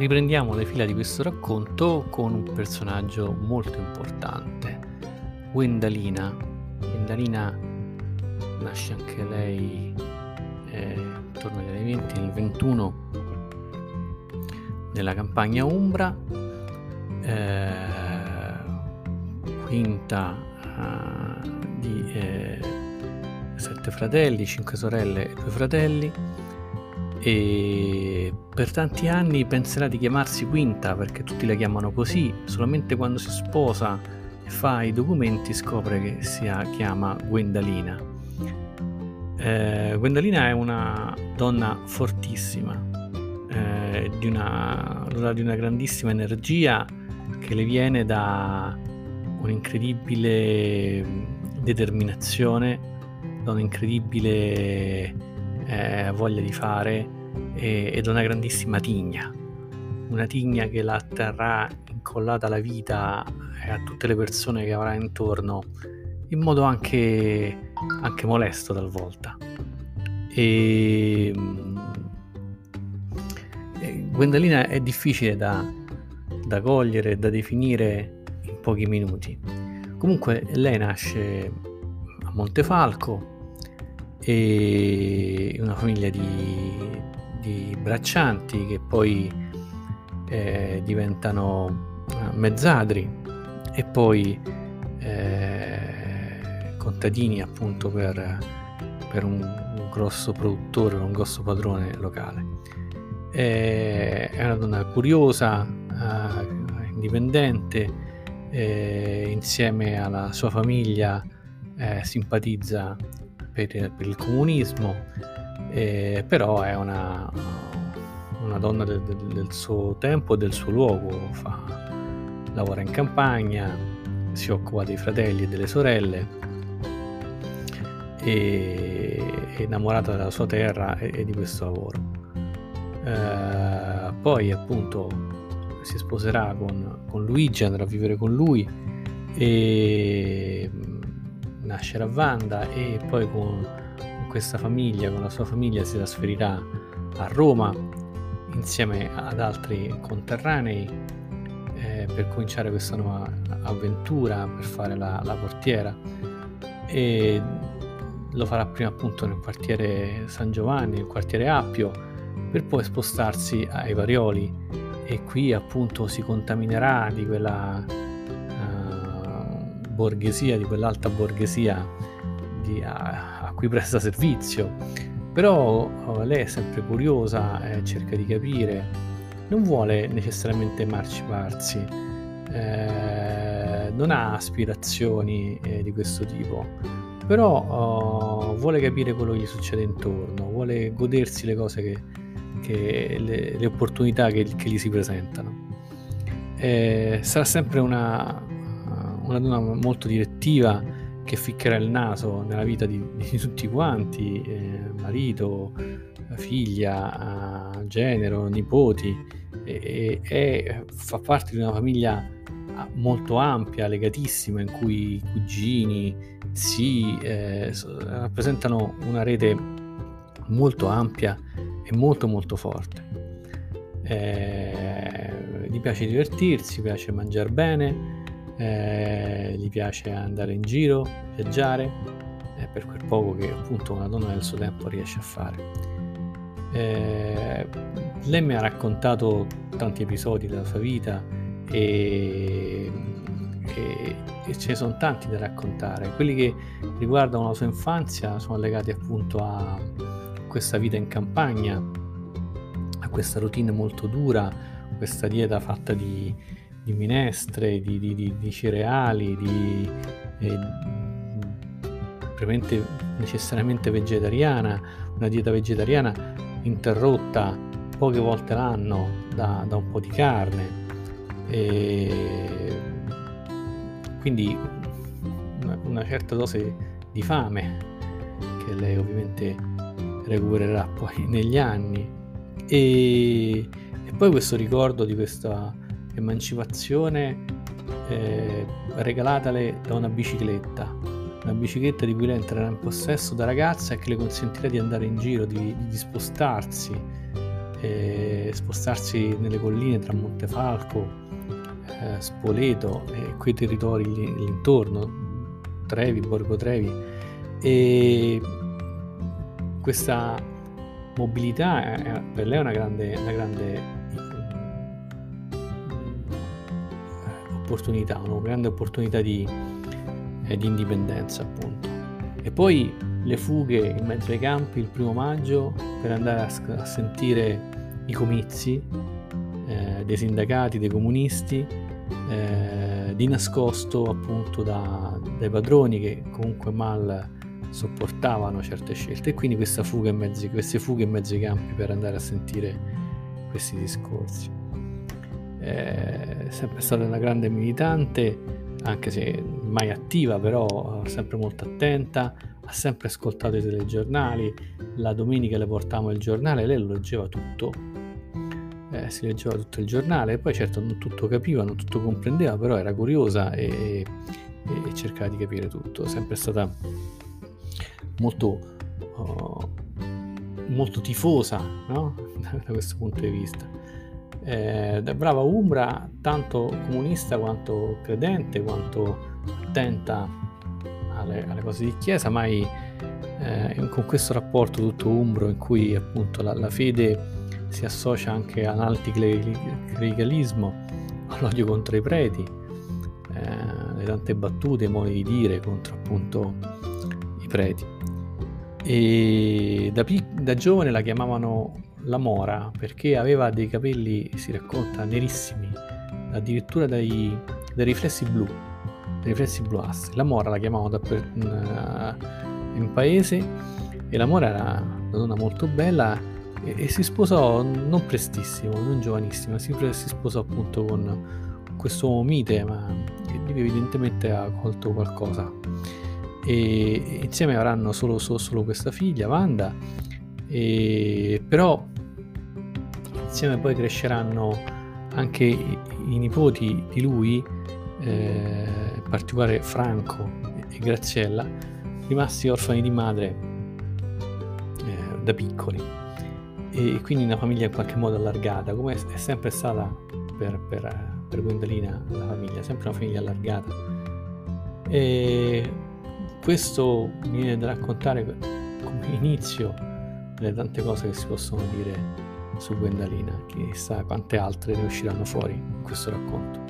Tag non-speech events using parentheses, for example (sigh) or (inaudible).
riprendiamo le fila di questo racconto con un personaggio molto importante, Gwendalina. Gwendalina nasce anche lei eh, intorno agli anni 20, nel 21, nella campagna Umbra, eh, quinta eh, di sette fratelli, cinque sorelle e due fratelli e per tanti anni penserà di chiamarsi Quinta perché tutti la chiamano così, solamente quando si sposa e fa i documenti scopre che si chiama Gwendalina. Eh, Gwendalina è una donna fortissima, eh, di, una, di una grandissima energia che le viene da un'incredibile determinazione, da un'incredibile eh, voglia di fare e, ed una grandissima tigna, una tigna che la terrà incollata alla vita e a tutte le persone che avrà intorno in modo anche, anche molesto talvolta. E, e Gwendalina è difficile da, da cogliere da definire in pochi minuti. Comunque lei nasce a Montefalco, e una famiglia di, di braccianti che poi eh, diventano eh, mezzadri e poi eh, contadini appunto per, per un, un, grosso produttore, un grosso padrone locale. Eh, è una donna curiosa, eh, indipendente, eh, insieme alla sua famiglia simpatizza per, per il comunismo, eh, però è una, una donna del, del, suo tempo e del suo luogo, fa, lavora in campagna, si occupa dei fratelli e delle sorelle, e, è innamorata della sua terra e, e di questo lavoro. Eh, poi appunto si sposerà con, con Luigi, andrà a vivere con lui e nascere a Vanda e poi con, con questa famiglia, con la sua famiglia si trasferirà a Roma insieme ad altri conterranei eh, per cominciare questa nuova avventura, per fare la, la portiera. E lo farà prima appunto nel quartiere San Giovanni, nel quartiere Appio, per poi spostarsi ai Varioli. E qui appunto si contaminerà di quella borghesia, di quell'alta borghesia di, a, a, cui presta servizio. Però oh, lei è sempre curiosa, eh, cerca di capire, non vuole necessariamente emanciparsi, eh, non ha aspirazioni eh, di questo tipo, però oh, vuole capire quello che gli succede intorno, vuole godersi le cose che, che le, le, opportunità che, che, gli si presentano. Eh, sarà sempre una, una donna molto direttiva che ficcherà il naso nella vita di, di tutti quanti, eh, marito, figlia, genero, nipoti, e, e, fa parte di una famiglia molto ampia, legatissima, in cui i cugini, si eh, rappresentano una rete molto ampia e molto molto forte. Eh, gli piace divertirsi, piace mangiare bene, eh, gli piace andare in giro, viaggiare, eh, per quel poco che appunto una donna del suo tempo riesce a fare. Eh, lei mi ha raccontato tanti episodi della sua vita e, e, e, ce ne sono tanti da raccontare. Quelli che riguardano la sua infanzia sono legati appunto a questa vita in campagna, a questa routine molto dura, questa dieta fatta di, di minestre, di, di, di, di cereali, di eh, necessariamente vegetariana, una dieta vegetariana interrotta poche volte l'anno da, da un po' di carne. E quindi una, una certa dose di fame che lei ovviamente recupererà poi (laughs) negli anni e, e poi questo ricordo di questa emancipazione eh, regalatale da una bicicletta, una bicicletta di cui lei entrerà in possesso da ragazza e che le consentirà di andare in giro, di, di spostarsi eh, spostarsi nelle colline tra Montefalco, eh, Spoleto e quei territori lì, l'intorno, Trevi, Borgo Trevi, e questa mobilità è, per lei è una grande, una grande opportunità, una grande opportunità di, eh, di indipendenza appunto. E poi le fughe in mezzo ai campi il primo maggio per andare a, a sentire i comizi eh, dei sindacati, dei comunisti, eh, di nascosto appunto da, dai padroni che comunque mal sopportavano certe scelte e quindi fuga mezzo, queste fughe in mezzo ai campi per andare a sentire questi discorsi. È sempre stata una grande militante, anche se mai attiva, però sempre molto attenta, ha sempre ascoltato i telegiornali, la domenica le portavamo il giornale, lei lo leggeva tutto, eh, si leggeva tutto il giornale, poi certo non tutto capiva, non tutto comprendeva, però era curiosa e, e cercava di capire tutto, sempre stata molto, uh, molto tifosa no? (laughs) da questo punto di vista. Eh, brava Umbra, tanto comunista quanto credente, quanto attenta alle, alle cose di chiesa, mai eh, con questo rapporto tutto umbro in cui appunto la, la fede si associa anche all'anticlericalismo, all'odio contro i preti, eh, le tante battute, modi di dire contro appunto i preti. E da, da giovane la chiamavano la Mora perché aveva dei capelli, si racconta, nerissimi, addirittura dai, dai riflessi blu, dai riflessi bluastri. La Mora la chiamavano per, in, in paese e la Mora era una donna molto bella e, e si sposò non prestissimo, non giovanissimo, si, si sposò appunto con questo uomo mite, ma evidentemente ha colto qualcosa. E insieme avranno solo, solo, solo questa figlia, Wanda, e, però insieme poi cresceranno anche i, nipoti di lui, eh, in particolare Franco e Graziella, rimasti orfani di madre eh, da piccoli e quindi una famiglia in qualche modo allargata, come è sempre stata per, per, per Gwendolina la famiglia, sempre una famiglia allargata. E questo mi viene da raccontare come inizio delle tante cose che si possono dire su Gwendalina, chissà quante altre ne usciranno fuori in questo racconto.